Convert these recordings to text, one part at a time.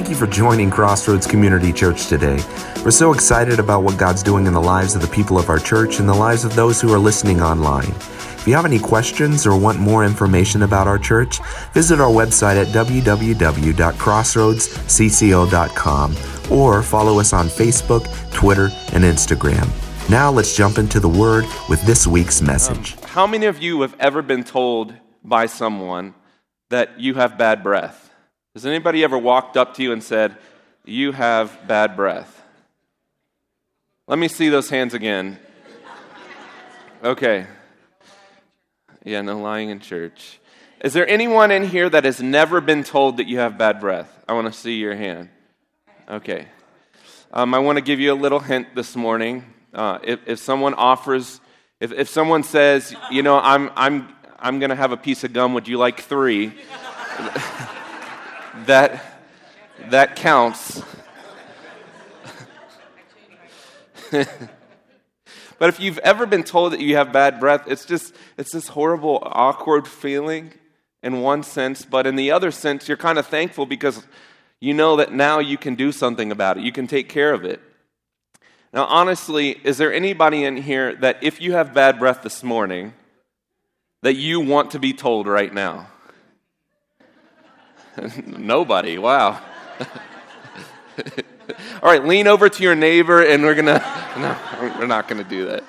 Thank you for joining Crossroads Community Church today. We're so excited about what God's doing in the lives of the people of our church and the lives of those who are listening online. If you have any questions or want more information about our church, visit our website at www.crossroadscco.com or follow us on Facebook, Twitter, and Instagram. Now let's jump into the Word with this week's message. Um, how many of you have ever been told by someone that you have bad breath? Has anybody ever walked up to you and said, You have bad breath? Let me see those hands again. Okay. Yeah, no lying in church. Is there anyone in here that has never been told that you have bad breath? I want to see your hand. Okay. Um, I want to give you a little hint this morning. Uh, if, if someone offers, if, if someone says, you know, I'm, I'm, I'm going to have a piece of gum, would you like three? that, that counts. But if you've ever been told that you have bad breath, it's just it's this horrible, awkward feeling in one sense, but in the other sense, you're kind of thankful because you know that now you can do something about it. You can take care of it. Now, honestly, is there anybody in here that if you have bad breath this morning, that you want to be told right now? Nobody. Wow. All right, lean over to your neighbor, and we're gonna. No, we're not gonna do that.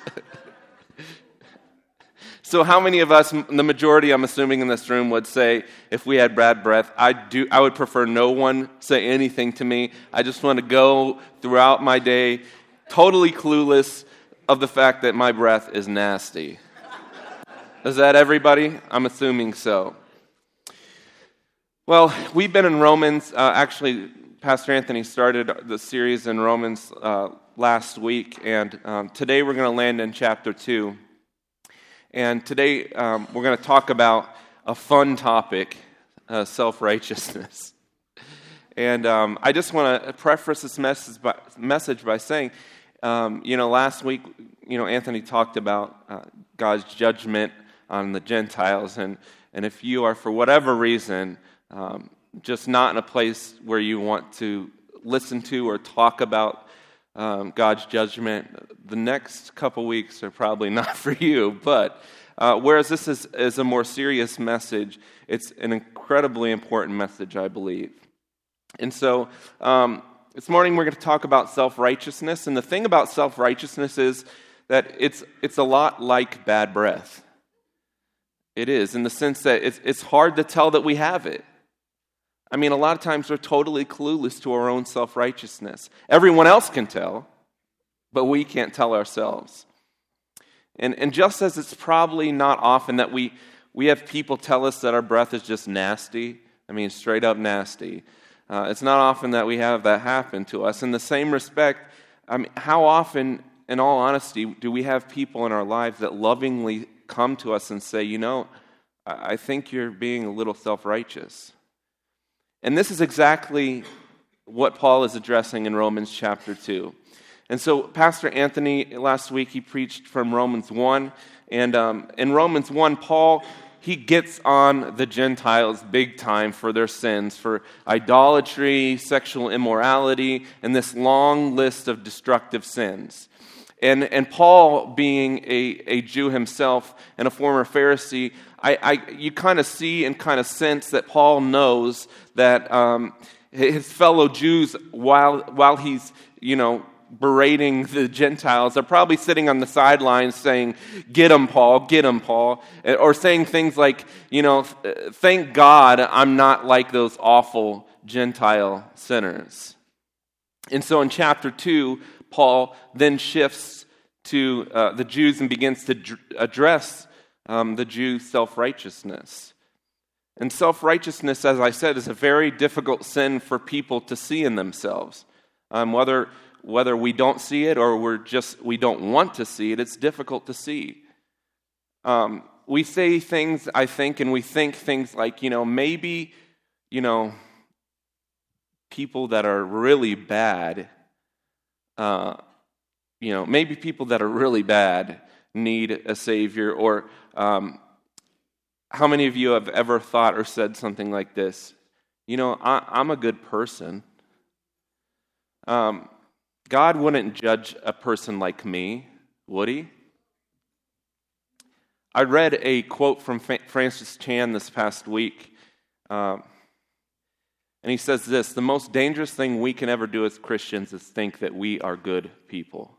So, how many of us, the majority, I'm assuming in this room, would say, if we had bad breath, I do. I would prefer no one say anything to me. I just want to go throughout my day, totally clueless of the fact that my breath is nasty. Is that everybody? I'm assuming so. Well, we've been in Romans. Uh, actually, Pastor Anthony started the series in Romans uh, last week, and um, today we're going to land in chapter 2. And today um, we're going to talk about a fun topic uh, self righteousness. And um, I just want to preface this message by, message by saying, um, you know, last week, you know, Anthony talked about uh, God's judgment on the Gentiles. And, and if you are, for whatever reason, um, just not in a place where you want to listen to or talk about um, God's judgment, the next couple weeks are probably not for you. But uh, whereas this is, is a more serious message, it's an incredibly important message, I believe. And so um, this morning we're going to talk about self righteousness. And the thing about self righteousness is that it's, it's a lot like bad breath. It is, in the sense that it's, it's hard to tell that we have it. I mean, a lot of times we're totally clueless to our own self righteousness. Everyone else can tell, but we can't tell ourselves. And, and just as it's probably not often that we, we have people tell us that our breath is just nasty, I mean, straight up nasty, uh, it's not often that we have that happen to us. In the same respect, I mean, how often, in all honesty, do we have people in our lives that lovingly come to us and say, you know, I think you're being a little self righteous? And this is exactly what Paul is addressing in Romans chapter 2. And so, Pastor Anthony, last week, he preached from Romans 1. And um, in Romans 1, Paul, he gets on the Gentiles big time for their sins, for idolatry, sexual immorality, and this long list of destructive sins. And, and Paul, being a, a Jew himself and a former Pharisee, I, I, you kind of see and kind of sense that Paul knows that um, his fellow Jews, while, while he's, you know, berating the Gentiles, are probably sitting on the sidelines saying, Get him, Paul, get him, Paul. Or saying things like, you know, thank God I'm not like those awful Gentile sinners. And so in chapter 2, Paul then shifts to uh, the Jews and begins to dr- address um, the Jew self righteousness. And self righteousness, as I said, is a very difficult sin for people to see in themselves. Um, whether, whether we don't see it or we're just, we don't want to see it, it's difficult to see. Um, we say things, I think, and we think things like, you know, maybe, you know, people that are really bad, uh, you know, maybe people that are really bad need a Savior, or um, how many of you have ever thought or said something like this? You know, I, am a good person. Um, God wouldn't judge a person like me, would he? I read a quote from Francis Chan this past week. Um, and he says this The most dangerous thing we can ever do as Christians is think that we are good people.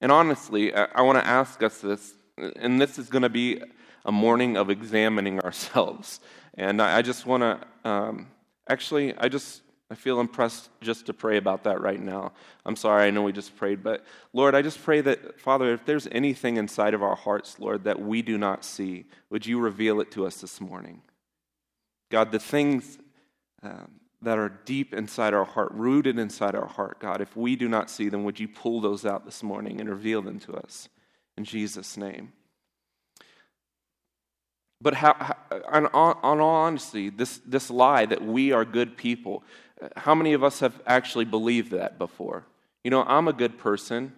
And honestly, I, I want to ask us this, and this is going to be a morning of examining ourselves. And I, I just want to, um, actually, I just I feel impressed just to pray about that right now. I'm sorry, I know we just prayed, but Lord, I just pray that, Father, if there's anything inside of our hearts, Lord, that we do not see, would you reveal it to us this morning? God, the things um, that are deep inside our heart, rooted inside our heart, God, if we do not see them, would you pull those out this morning and reveal them to us? In Jesus' name. But how, how, on, on all honesty, this, this lie that we are good people, how many of us have actually believed that before? You know, I'm a good person.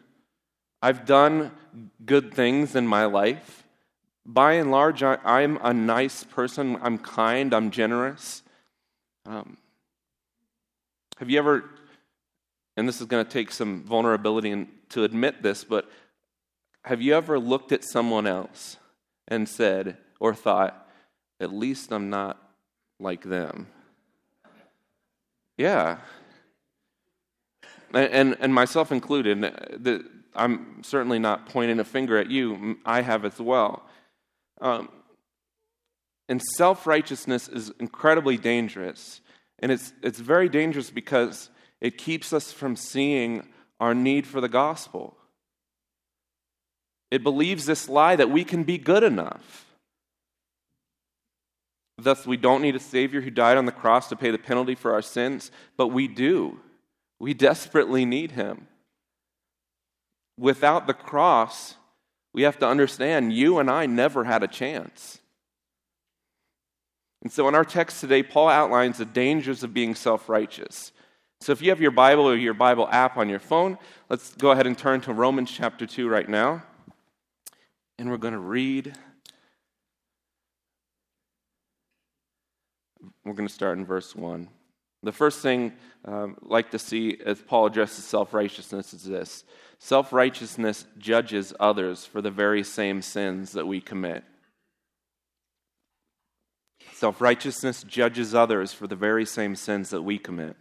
I've done good things in my life. By and large, I, am a nice person. I'm kind. I'm generous. Um, have you ever, and this is going to take some vulnerability to admit this, but have you ever looked at someone else and said, or thought, at least I'm not like them. Yeah. And, and myself included, the, I'm certainly not pointing a finger at you, I have as well. Um, and self righteousness is incredibly dangerous. And it's, it's very dangerous because it keeps us from seeing our need for the gospel. It believes this lie that we can be good enough. Thus, we don't need a Savior who died on the cross to pay the penalty for our sins, but we do. We desperately need Him. Without the cross, we have to understand you and I never had a chance. And so, in our text today, Paul outlines the dangers of being self righteous. So, if you have your Bible or your Bible app on your phone, let's go ahead and turn to Romans chapter 2 right now. And we're going to read We're going to start in verse 1. The first thing um, I'd like to see as Paul addresses self righteousness is this self righteousness judges others for the very same sins that we commit. Self righteousness judges others for the very same sins that we commit.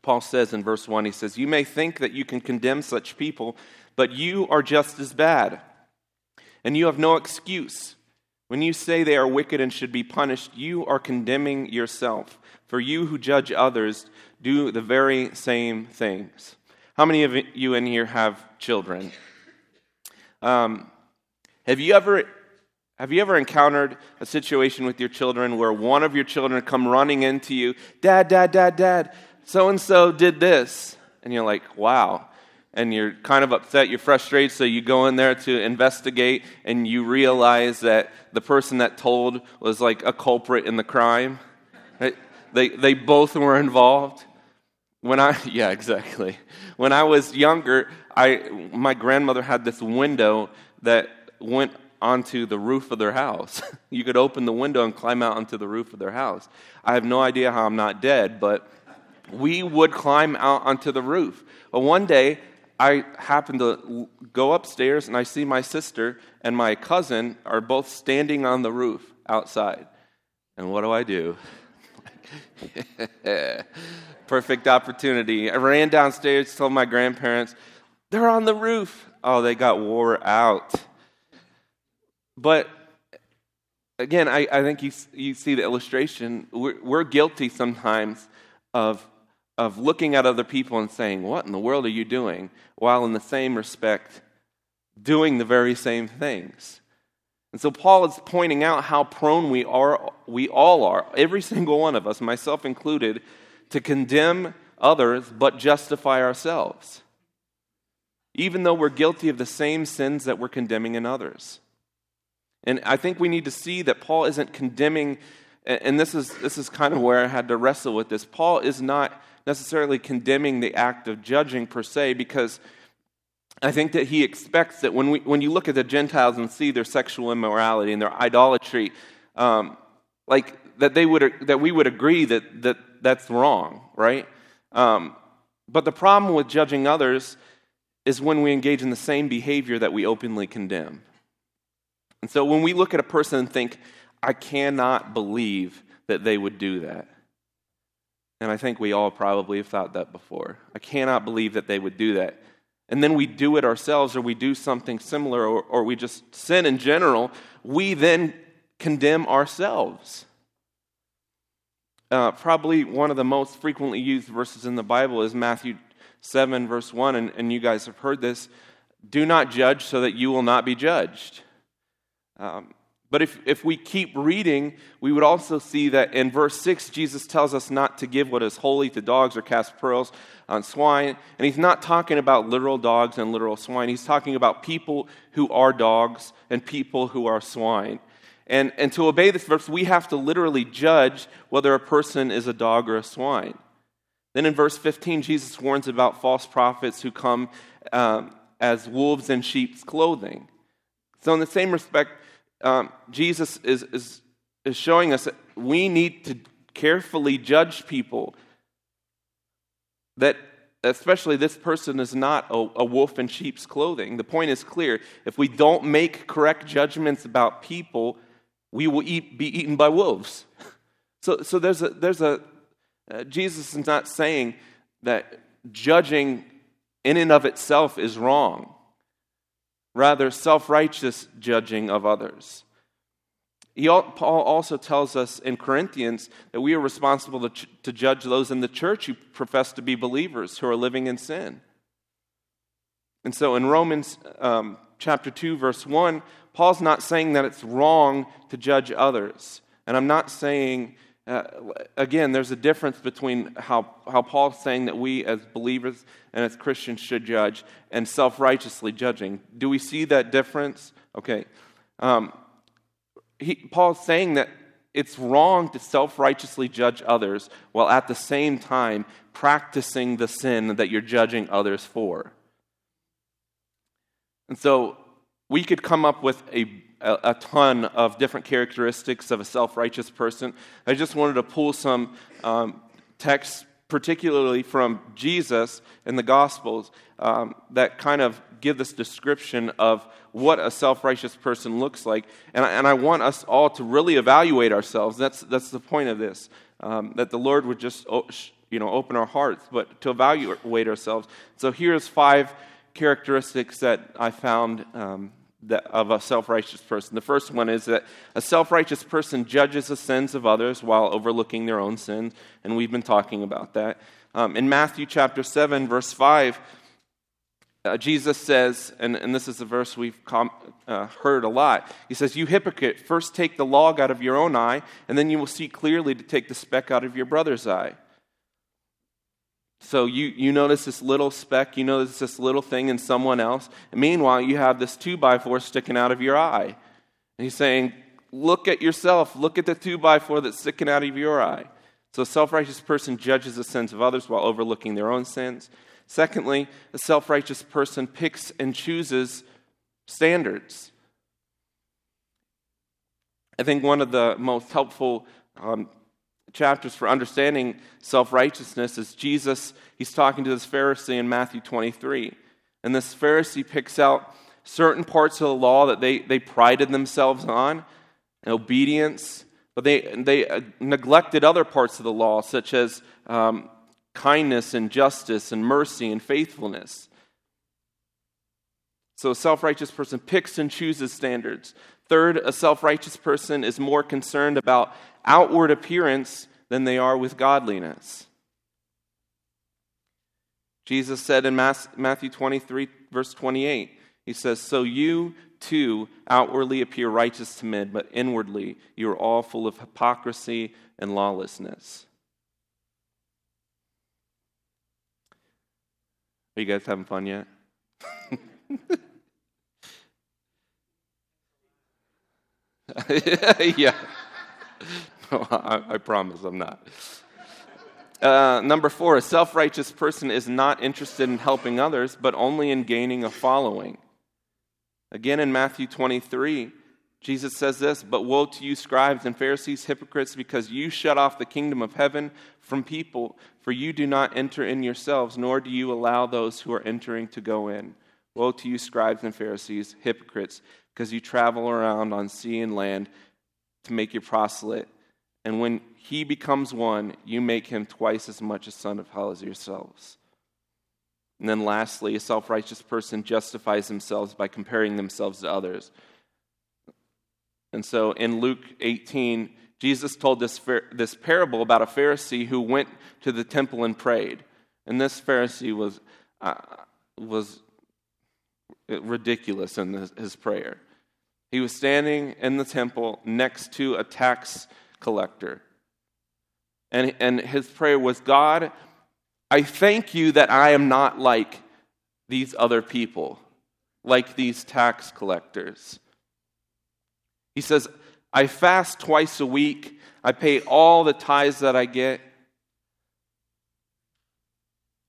Paul says in verse 1, he says, You may think that you can condemn such people, but you are just as bad, and you have no excuse. When you say they are wicked and should be punished, you are condemning yourself. For you who judge others do the very same things. How many of you in here have children? Um, have you ever have you ever encountered a situation with your children where one of your children come running into you, Dad, Dad, Dad, Dad, so and so did this, and you're like, Wow, and you're kind of upset, you're frustrated, so you go in there to investigate and you realize that the person that told was like a culprit in the crime. Right? They, they both were involved. When I, yeah, exactly. When I was younger, I, my grandmother had this window that went onto the roof of their house. you could open the window and climb out onto the roof of their house. I have no idea how I'm not dead, but we would climb out onto the roof. But one day, I happen to go upstairs and I see my sister and my cousin are both standing on the roof outside. And what do I do? Perfect opportunity. I ran downstairs, told my grandparents, they're on the roof. Oh, they got wore out. But again, I, I think you, you see the illustration. We're, we're guilty sometimes of of looking at other people and saying, What in the world are you doing? while in the same respect doing the very same things. And so Paul is pointing out how prone we are, we all are, every single one of us, myself included, to condemn others but justify ourselves. Even though we're guilty of the same sins that we're condemning in others. And I think we need to see that Paul isn't condemning, and this is, this is kind of where I had to wrestle with this. Paul is not necessarily condemning the act of judging per se, because I think that he expects that when, we, when you look at the Gentiles and see their sexual immorality and their idolatry, um, like that they would that we would agree that, that that's wrong, right? Um, but the problem with judging others is when we engage in the same behavior that we openly condemn. And so when we look at a person and think, I cannot believe that they would do that. And I think we all probably have thought that before. I cannot believe that they would do that. And then we do it ourselves, or we do something similar, or, or we just sin in general. We then condemn ourselves. Uh, probably one of the most frequently used verses in the Bible is Matthew 7, verse 1, and, and you guys have heard this. Do not judge so that you will not be judged. Um, but if, if we keep reading, we would also see that in verse 6, Jesus tells us not to give what is holy to dogs or cast pearls on swine. And he's not talking about literal dogs and literal swine. He's talking about people who are dogs and people who are swine. And, and to obey this verse, we have to literally judge whether a person is a dog or a swine. Then in verse 15, Jesus warns about false prophets who come um, as wolves in sheep's clothing. So, in the same respect, um, Jesus is, is, is showing us that we need to carefully judge people. That, especially, this person is not a, a wolf in sheep's clothing. The point is clear. If we don't make correct judgments about people, we will eat, be eaten by wolves. So, so there's a, there's a uh, Jesus is not saying that judging in and of itself is wrong rather self righteous judging of others. He, Paul also tells us in Corinthians that we are responsible to, to judge those in the church who profess to be believers who are living in sin. And so in Romans um, chapter 2, verse 1, Paul's not saying that it's wrong to judge others. And I'm not saying uh, again, there's a difference between how, how Paul's saying that we as believers and as Christians should judge and self righteously judging. Do we see that difference? Okay. Um, he, Paul's saying that it's wrong to self righteously judge others while at the same time practicing the sin that you're judging others for. And so we could come up with a a, a ton of different characteristics of a self righteous person. I just wanted to pull some um, texts, particularly from Jesus in the Gospels, um, that kind of give this description of what a self righteous person looks like. And I, and I want us all to really evaluate ourselves. That's, that's the point of this, um, that the Lord would just you know, open our hearts, but to evaluate ourselves. So here's five characteristics that I found um, of a self righteous person. The first one is that a self righteous person judges the sins of others while overlooking their own sins, and we've been talking about that. Um, in Matthew chapter 7, verse 5, uh, Jesus says, and, and, this is a verse we've com- uh, heard a lot. He says, You hypocrite, first take the log out of your own eye, and then you will see clearly to take the speck out of your brother's eye. So you, you notice this little speck, you notice this little thing in someone else. And meanwhile, you have this two by four sticking out of your eye. And he's saying, Look at yourself. Look at the two by four that's sticking out of your eye. So a self righteous person judges the sins of others while overlooking their own sins. Secondly, a self righteous person picks and chooses standards. I think one of the most helpful um, chapters for understanding self righteousness is Jesus, he's talking to this Pharisee in Matthew 23. And this Pharisee picks out certain parts of the law that they, they prided themselves on, obedience, but they, they uh, neglected other parts of the law, such as um, kindness and justice and mercy and faithfulness. So a self righteous person picks and chooses standards. Third, a self righteous person is more concerned about outward appearance than they are with godliness. Jesus said in Matthew 23, verse 28, He says, So you too outwardly appear righteous to men, but inwardly you are all full of hypocrisy and lawlessness. Are you guys having fun yet? yeah. No, I, I promise I'm not. Uh, number four, a self righteous person is not interested in helping others, but only in gaining a following. Again, in Matthew 23, Jesus says this, but woe to you, scribes and Pharisees, hypocrites, because you shut off the kingdom of heaven from people, for you do not enter in yourselves, nor do you allow those who are entering to go in. Woe to you, scribes and Pharisees, hypocrites, because you travel around on sea and land to make your proselyte. And when he becomes one, you make him twice as much a son of hell as yourselves. And then lastly, a self righteous person justifies themselves by comparing themselves to others. And so in Luke 18, Jesus told this, this parable about a Pharisee who went to the temple and prayed. And this Pharisee was, uh, was ridiculous in this, his prayer. He was standing in the temple next to a tax collector. And, and his prayer was God, I thank you that I am not like these other people, like these tax collectors. He says, I fast twice a week, I pay all the tithes that I get.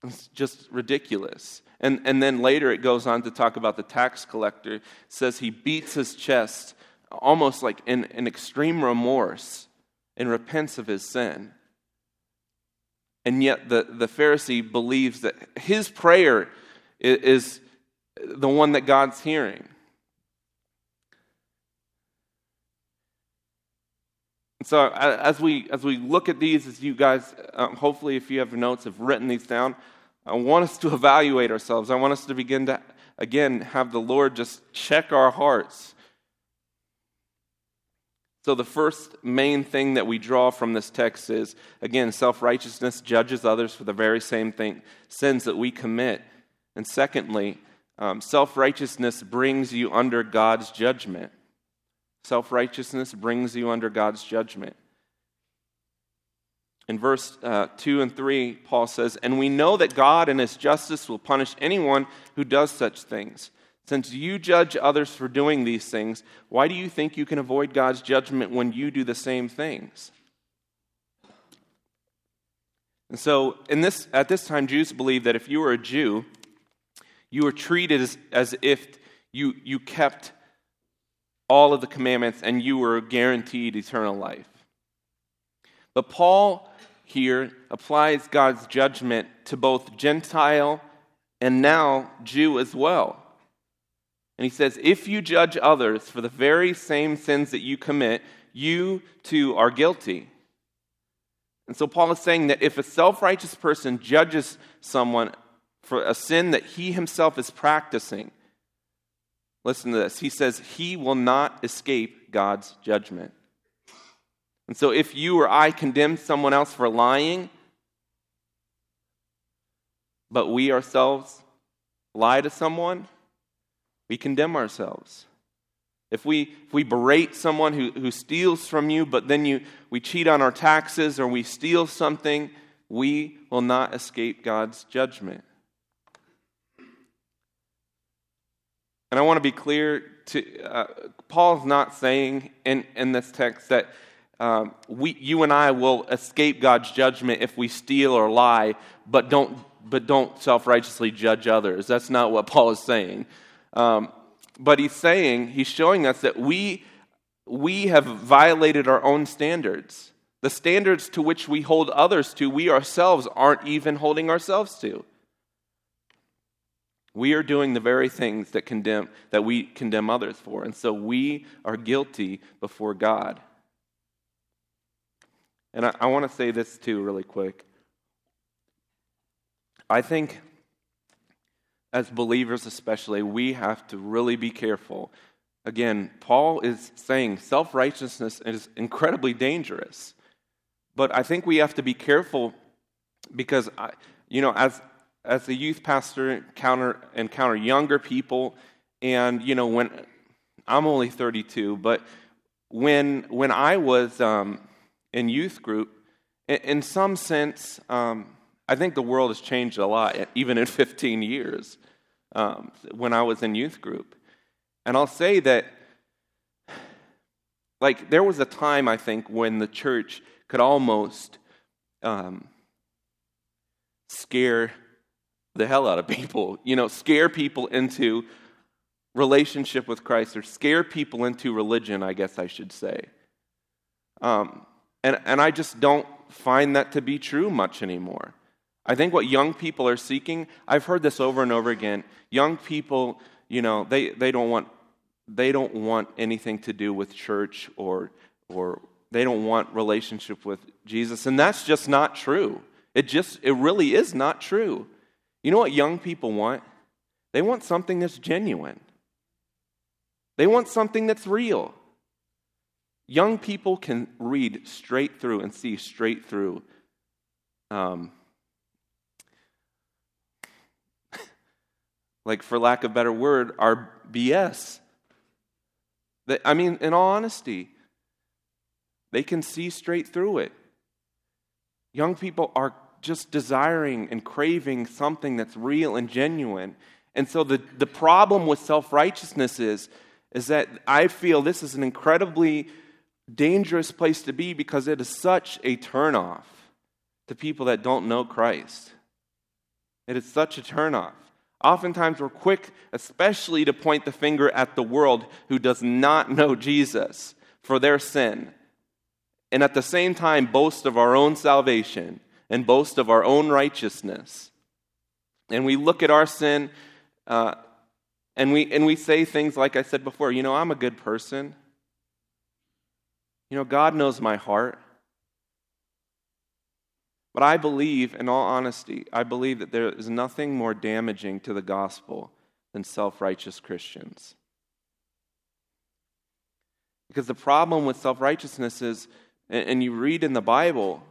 It's just ridiculous. And, and then later it goes on to talk about the tax collector. It says he beats his chest almost like in, in extreme remorse and repents of his sin. And yet the, the Pharisee believes that his prayer is, is the one that God's hearing. So as we as we look at these, as you guys, um, hopefully, if you have notes, have written these down, I want us to evaluate ourselves. I want us to begin to, again, have the Lord just check our hearts. So, the first main thing that we draw from this text is again, self righteousness judges others for the very same thing, sins that we commit. And secondly, um, self righteousness brings you under God's judgment. Self righteousness brings you under God's judgment. In verse uh, 2 and 3, Paul says, And we know that God in his justice will punish anyone who does such things. Since you judge others for doing these things, why do you think you can avoid God's judgment when you do the same things? And so, in this, at this time, Jews believed that if you were a Jew, you were treated as, as if you, you kept all of the commandments and you were guaranteed eternal life. But Paul here applies God's judgment to both Gentile and now Jew as well. And he says, If you judge others for the very same sins that you commit, you too are guilty. And so Paul is saying that if a self righteous person judges someone for a sin that he himself is practicing, listen to this. He says, he will not escape God's judgment. And so if you or I condemn someone else for lying, but we ourselves lie to someone, we condemn ourselves. If we, if we berate someone who, who steals from you, but then you, we cheat on our taxes or we steal something, we will not escape God's judgment. And I want to be clear to uh, Paul's not saying in, in this text that um, we, you and I will escape God's judgment if we steal or lie, but don't, but don't self righteously judge others. That's not what Paul is saying. Um, but he's saying, he's showing us that we, we have violated our own standards. The standards to which we hold others to, we ourselves aren't even holding ourselves to. We are doing the very things that condemn that we condemn others for, and so we are guilty before God. And I, I want to say this too, really quick. I think, as believers especially, we have to really be careful. Again, Paul is saying self righteousness is incredibly dangerous. But I think we have to be careful because, I, you know, as, as a youth pastor, encounter, encounter younger people, and, you know, when I'm only 32, but when, when I was. Um, in youth group, in some sense, um, I think the world has changed a lot, even in 15 years um, when I was in youth group. And I'll say that, like, there was a time, I think, when the church could almost um, scare the hell out of people, you know, scare people into relationship with Christ or scare people into religion, I guess I should say. Um, and, and I just don't find that to be true much anymore. I think what young people are seeking, I've heard this over and over again. Young people, you know, they, they don't want they don't want anything to do with church or or they don't want relationship with Jesus. And that's just not true. It just it really is not true. You know what young people want? They want something that's genuine. They want something that's real. Young people can read straight through and see straight through. Um, like, for lack of a better word, our BS. I mean, in all honesty, they can see straight through it. Young people are just desiring and craving something that's real and genuine. And so the, the problem with self righteousness is, is that I feel this is an incredibly dangerous place to be because it is such a turnoff to people that don't know Christ. It is such a turnoff. Oftentimes, we're quick, especially to point the finger at the world who does not know Jesus for their sin, and at the same time boast of our own salvation and boast of our own righteousness. And we look at our sin uh, and, we, and we say things like I said before, you know, I'm a good person. You know, God knows my heart. But I believe, in all honesty, I believe that there is nothing more damaging to the gospel than self righteous Christians. Because the problem with self righteousness is, and you read in the Bible,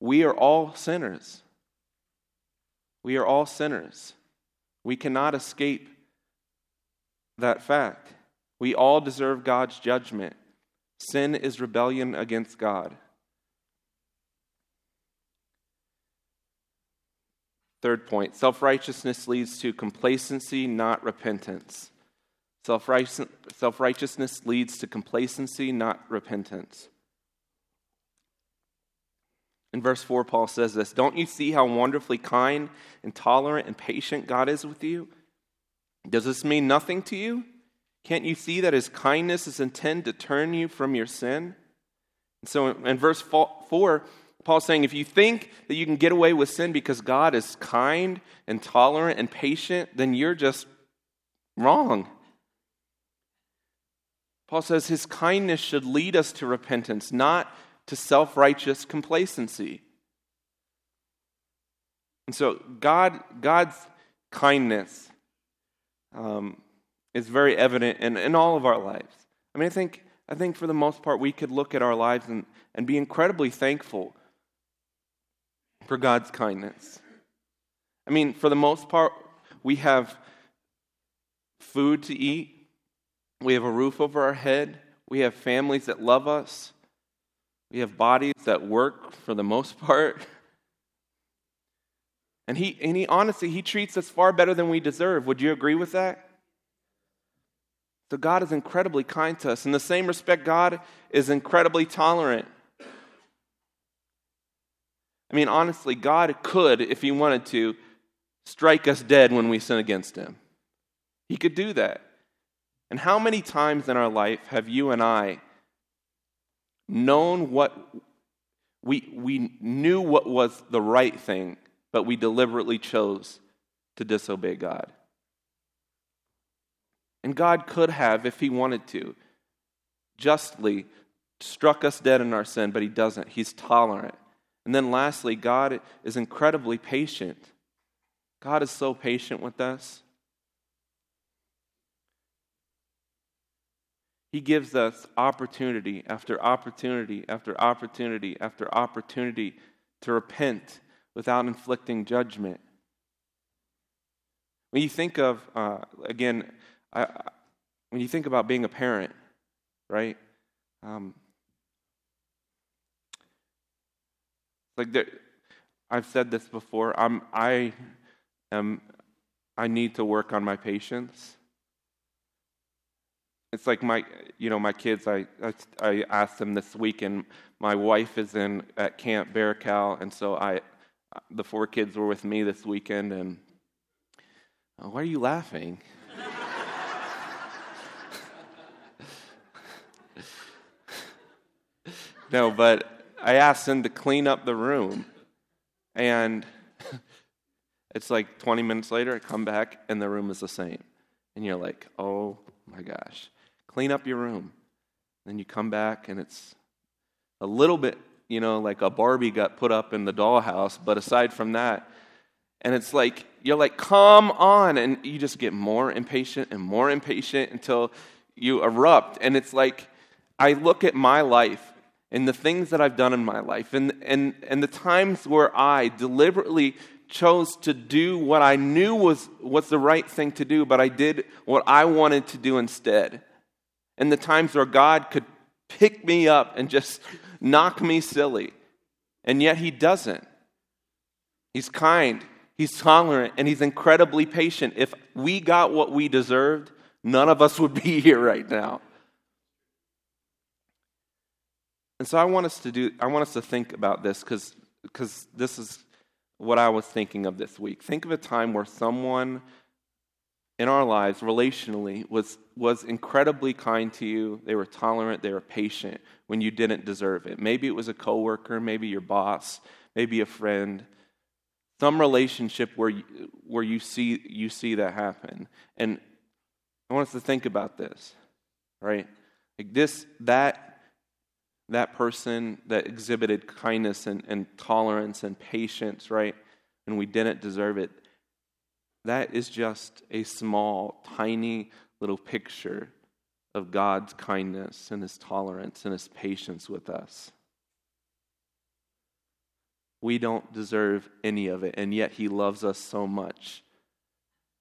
we are all sinners. We are all sinners. We cannot escape that fact. We all deserve God's judgment. Sin is rebellion against God. Third point self righteousness leads to complacency, not repentance. Self righteousness leads to complacency, not repentance. In verse 4, Paul says this Don't you see how wonderfully kind and tolerant and patient God is with you? Does this mean nothing to you? Can't you see that his kindness is intended to turn you from your sin? And so in verse 4, Paul's saying if you think that you can get away with sin because God is kind and tolerant and patient, then you're just wrong. Paul says his kindness should lead us to repentance, not to self righteous complacency. And so, God, God's kindness um, is very evident in, in all of our lives. I mean, I think, I think for the most part, we could look at our lives and, and be incredibly thankful for God's kindness. I mean, for the most part, we have food to eat, we have a roof over our head, we have families that love us, we have bodies that work for the most part. And he, and he honestly, he treats us far better than we deserve. Would you agree with that? So God is incredibly kind to us. In the same respect, God is incredibly tolerant. I mean, honestly, God could, if He wanted to, strike us dead when we sin against Him. He could do that. And how many times in our life have you and I known what we, we knew what was the right thing, but we deliberately chose to disobey God? And God could have, if He wanted to, justly struck us dead in our sin, but He doesn't. He's tolerant. And then lastly, God is incredibly patient. God is so patient with us. He gives us opportunity after opportunity after opportunity after opportunity to repent without inflicting judgment. When you think of, uh, again, I, when you think about being a parent, right? Um, Like there, I've said this before. I'm, I am. I need to work on my patience it's like my you know my kids I, I, I asked them this week and my wife is in at camp Barakel and so I the four kids were with me this weekend and oh, why are you laughing? No but I asked them to clean up the room and it's like 20 minutes later I come back and the room is the same. And you're like oh my gosh clean up your room. Then you come back and it's a little bit, you know, like a Barbie got put up in the dollhouse. But aside from that, and it's like, you're like, come on. And you just get more impatient and more impatient until you erupt. And it's like, I look at my life and the things that I've done in my life and, and, and the times where I deliberately chose to do what I knew was, was the right thing to do, but I did what I wanted to do instead. And the times where God could pick me up and just knock me silly. And yet He doesn't. He's kind, He's tolerant, and He's incredibly patient. If we got what we deserved, none of us would be here right now. And so I want us to do I want us to think about this cuz cuz this is what I was thinking of this week. Think of a time where someone in our lives relationally was was incredibly kind to you. They were tolerant, they were patient when you didn't deserve it. Maybe it was a coworker, maybe your boss, maybe a friend. Some relationship where you, where you see you see that happen. And I want us to think about this, right? Like this that that person that exhibited kindness and, and tolerance and patience, right? And we didn't deserve it. That is just a small, tiny little picture of God's kindness and his tolerance and his patience with us. We don't deserve any of it, and yet he loves us so much.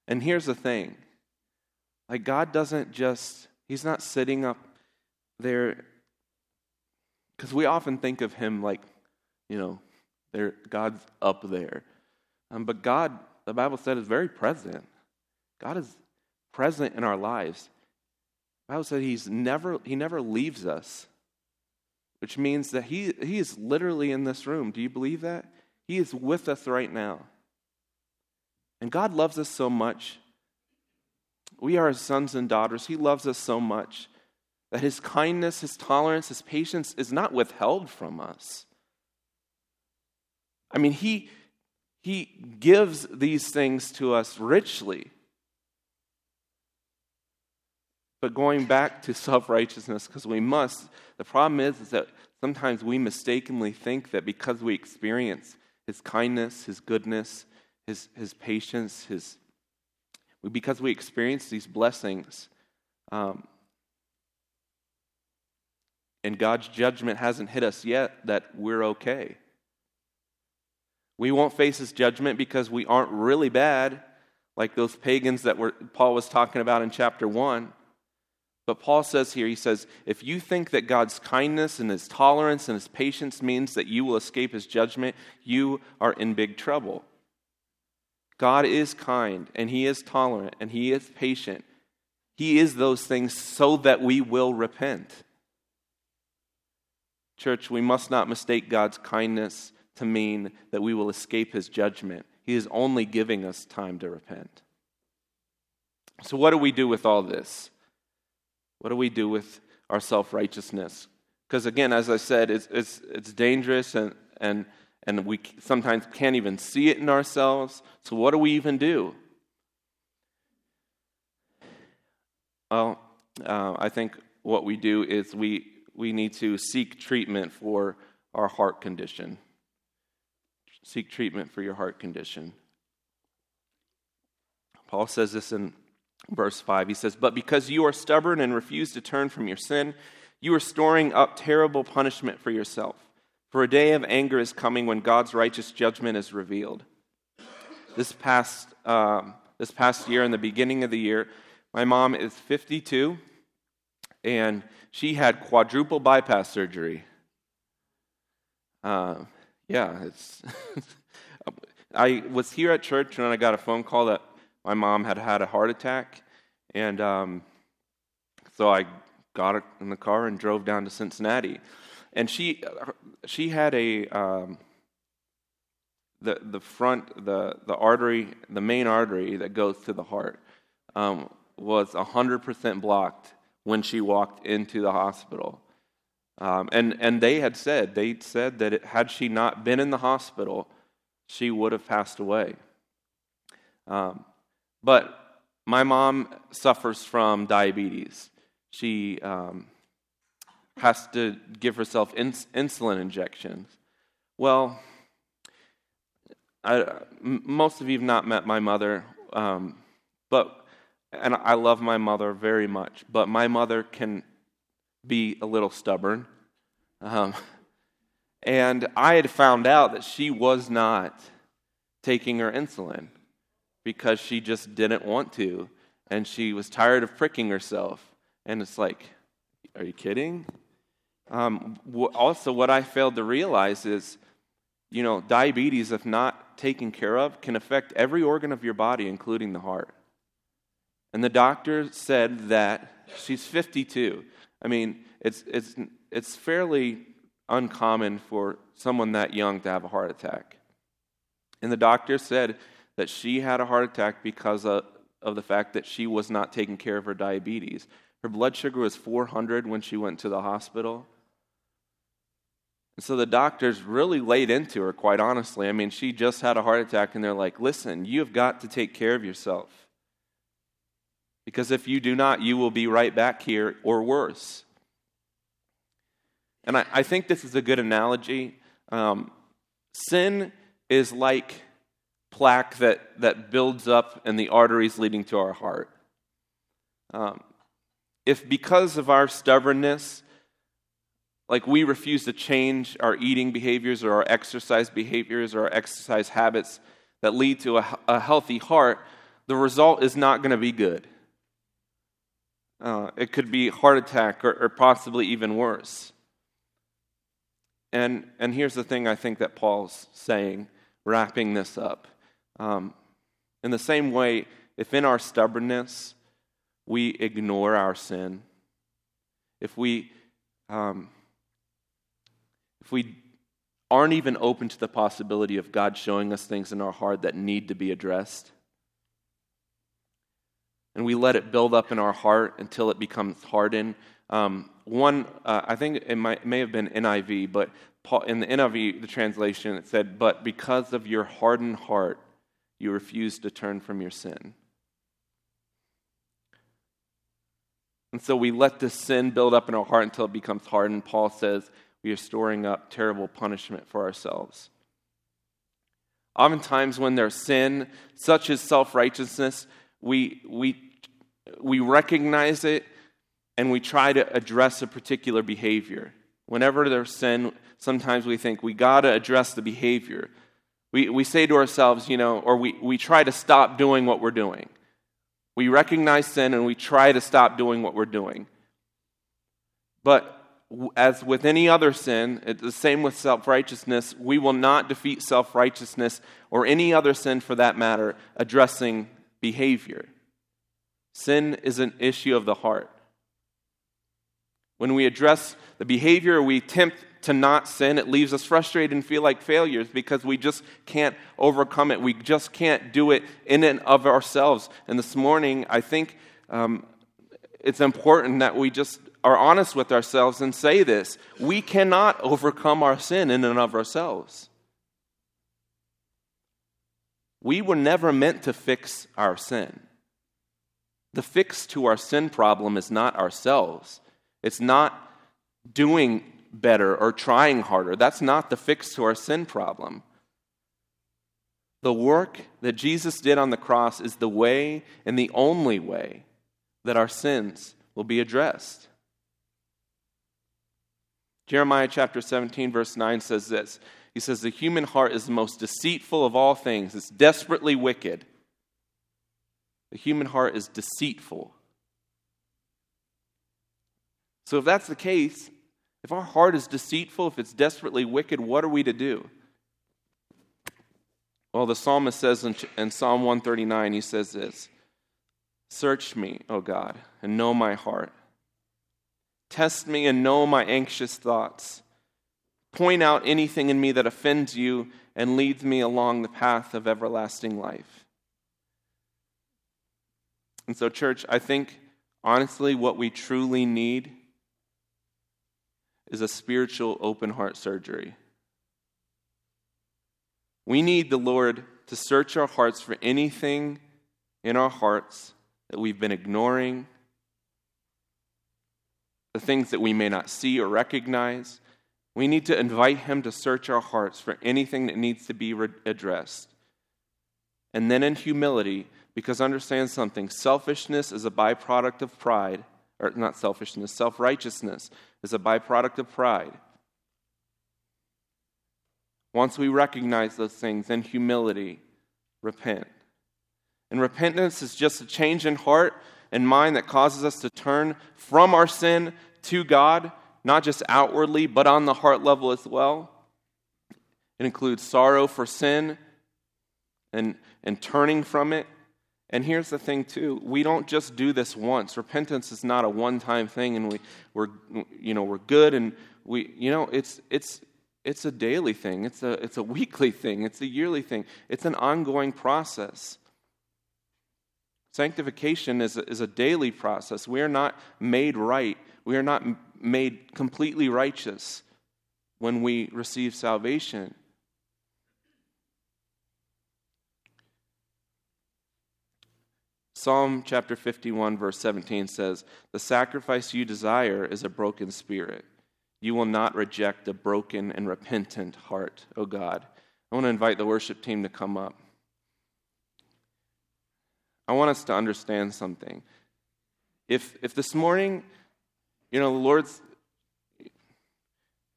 And here's the thing like, God doesn't just, he's not sitting up there because we often think of him like, you know, there, God's up there. Um, but God, the Bible said, is very present. God is present in our lives. The Bible said he's never, he never leaves us, which means that he, he is literally in this room. Do you believe that? He is with us right now. And God loves us so much. We are his sons and daughters. He loves us so much that his kindness, his tolerance, his patience is not withheld from us. I mean, he, he gives these things to us richly. But going back to self righteousness, because we must, the problem is, is that sometimes we mistakenly think that because we experience his kindness, his goodness, his, his patience, his, because we experience these blessings, um, and God's judgment hasn't hit us yet, that we're okay. We won't face his judgment because we aren't really bad, like those pagans that were, Paul was talking about in chapter 1. But Paul says here, he says, if you think that God's kindness and his tolerance and his patience means that you will escape his judgment, you are in big trouble. God is kind and he is tolerant and he is patient. He is those things so that we will repent. Church, we must not mistake God's kindness to mean that we will escape his judgment. He is only giving us time to repent. So, what do we do with all this? What do we do with our self righteousness? Because, again, as I said, it's, it's, it's dangerous and, and, and we sometimes can't even see it in ourselves. So, what do we even do? Well, uh, I think what we do is we we need to seek treatment for our heart condition. Seek treatment for your heart condition. Paul says this in verse 5. He says, But because you are stubborn and refuse to turn from your sin, you are storing up terrible punishment for yourself. For a day of anger is coming when God's righteous judgment is revealed. This past, um, this past year, in the beginning of the year, my mom is 52, and she had quadruple bypass surgery. Uh, yeah, it's. I was here at church and I got a phone call that my mom had had a heart attack, and um, so I got in the car and drove down to Cincinnati, and she she had a um, the the front the the artery the main artery that goes to the heart um, was hundred percent blocked when she walked into the hospital. Um, and, and they had said, they said that it, had she not been in the hospital, she would have passed away. Um, but my mom suffers from diabetes. She um, has to give herself ins- insulin injections. Well, I, most of you have not met my mother, um, but and I love my mother very much. But my mother can be a little stubborn, um, and I had found out that she was not taking her insulin because she just didn't want to, and she was tired of pricking herself. And it's like, are you kidding? Um, also, what I failed to realize is, you know, diabetes, if not taken care of, can affect every organ of your body, including the heart. And the doctor said that she's 52. I mean, it's, it's, it's fairly uncommon for someone that young to have a heart attack. And the doctor said that she had a heart attack because of, of the fact that she was not taking care of her diabetes. Her blood sugar was 400 when she went to the hospital. And so the doctors really laid into her, quite honestly. I mean, she just had a heart attack, and they're like, listen, you have got to take care of yourself. Because if you do not, you will be right back here or worse. And I, I think this is a good analogy. Um, sin is like plaque that, that builds up in the arteries leading to our heart. Um, if because of our stubbornness, like we refuse to change our eating behaviors or our exercise behaviors or our exercise habits that lead to a, a healthy heart, the result is not going to be good. Uh, it could be heart attack or, or possibly even worse. And, and here's the thing I think that Paul's saying, wrapping this up. Um, in the same way, if in our stubbornness we ignore our sin, if we um, if we aren't even open to the possibility of God showing us things in our heart that need to be addressed, and we let it build up in our heart until it becomes hardened. Um, one, uh, I think it, might, may have been NIV, but Paul, in the NIV, the translation, it said, But because of your hardened heart, you refuse to turn from your sin. And so we let this sin build up in our heart until it becomes hardened. Paul says, we are storing up terrible punishment for ourselves. Oftentimes, when there's sin, such as self righteousness, we, we, we recognize it and we try to address a particular behavior. Whenever there's sin, sometimes we think we got to address the behavior. We, we say to ourselves, you know, or we, we try to stop doing what we're doing. We recognize sin and we try to stop doing what we're doing. But as with any other sin, it's the same with self righteousness, we will not defeat self righteousness or any other sin for that matter addressing behavior. Sin is an issue of the heart. When we address the behavior, we attempt to not sin, it leaves us frustrated and feel like failures because we just can't overcome it. We just can't do it in and of ourselves. And this morning, I think um, it's important that we just are honest with ourselves and say this we cannot overcome our sin in and of ourselves. We were never meant to fix our sin. The fix to our sin problem is not ourselves. It's not doing better or trying harder. That's not the fix to our sin problem. The work that Jesus did on the cross is the way and the only way that our sins will be addressed. Jeremiah chapter 17, verse 9 says this He says, The human heart is the most deceitful of all things, it's desperately wicked. The human heart is deceitful. So, if that's the case, if our heart is deceitful, if it's desperately wicked, what are we to do? Well, the psalmist says in, Psalm 139, he says this Search me, O God, and know my heart. Test me and know my anxious thoughts. Point out anything in me that offends you and leads me along the path of everlasting life. And so, church, I think honestly what we truly need is a spiritual open heart surgery. We need the Lord to search our hearts for anything in our hearts that we've been ignoring, the things that we may not see or recognize. We need to invite Him to search our hearts for anything that needs to be re- addressed. And then in humility, because understand something selfishness is a byproduct of pride, or not selfishness, self righteousness is a byproduct of pride. Once we recognize those things, then humility, repent. And repentance is just a change in heart and mind that causes us to turn from our sin to God, not just outwardly, but on the heart level as well. It includes sorrow for sin and, and turning from it. And here's the thing, too. We don't just do this once. Repentance is not a one time thing and we, we're, you know, we're good and we, you know, it's, it's, it's a daily thing, it's a, it's a weekly thing, it's a yearly thing, it's an ongoing process. Sanctification is a, is a daily process. We are not made right. We are not made completely righteous when we receive salvation. Psalm chapter 51, verse 17 says, The sacrifice you desire is a broken spirit. You will not reject a broken and repentant heart, O God. I want to invite the worship team to come up. I want us to understand something. If, if this morning, you know, the Lord's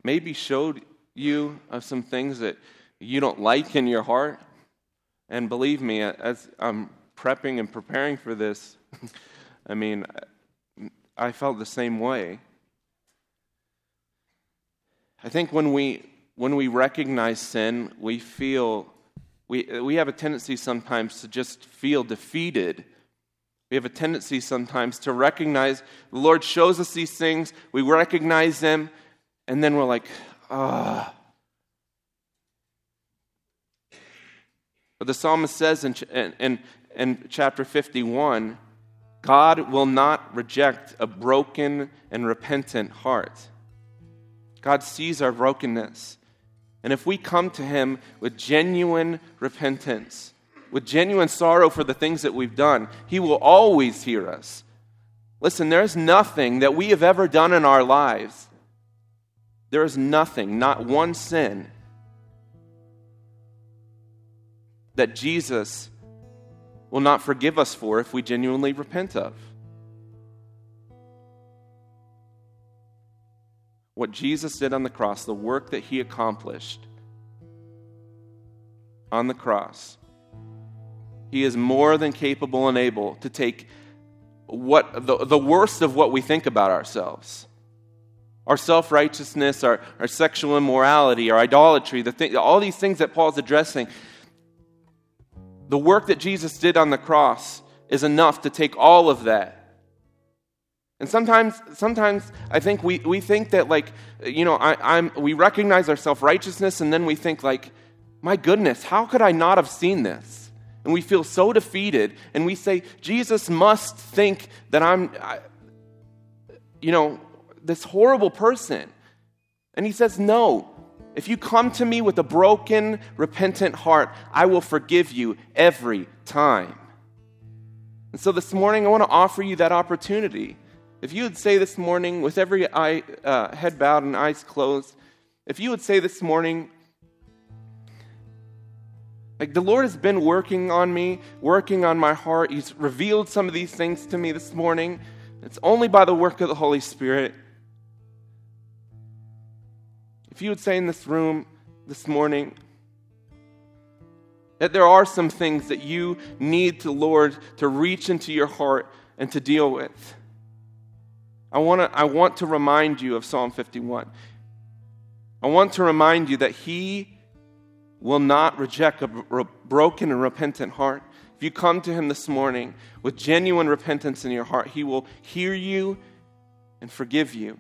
maybe showed you of some things that you don't like in your heart, and believe me, as I'm prepping and preparing for this, I mean, I felt the same way. I think when we when we recognize sin, we feel we, we have a tendency sometimes to just feel defeated. We have a tendency sometimes to recognize the Lord shows us these things, we recognize them, and then we're like, ah. But the psalmist says in, in, in chapter 51 God will not reject a broken and repentant heart. God sees our brokenness. And if we come to Him with genuine repentance, with genuine sorrow for the things that we've done, He will always hear us. Listen, there's nothing that we have ever done in our lives. There is nothing, not one sin, that Jesus will not forgive us for if we genuinely repent of. what Jesus did on the cross, the work that he accomplished on the cross, he is more than capable and able to take what the, the worst of what we think about ourselves our self righteousness, our, our sexual immorality, our idolatry, the thing, all these things that Paul's addressing. The work that Jesus did on the cross is enough to take all of that and sometimes, sometimes I think we, we think that, like, you know, I, I'm, we recognize our self righteousness and then we think, like, my goodness, how could I not have seen this? And we feel so defeated and we say, Jesus must think that I'm, I, you know, this horrible person. And he says, no. If you come to me with a broken, repentant heart, I will forgive you every time. And so this morning, I want to offer you that opportunity. If you would say this morning, with every eye, uh, head bowed and eyes closed, if you would say this morning, like the Lord has been working on me, working on my heart. He's revealed some of these things to me this morning. It's only by the work of the Holy Spirit. If you would say in this room this morning that there are some things that you need the Lord to reach into your heart and to deal with. I, wanna, I want to remind you of Psalm 51. I want to remind you that He will not reject a broken and repentant heart. If you come to Him this morning with genuine repentance in your heart, He will hear you and forgive you.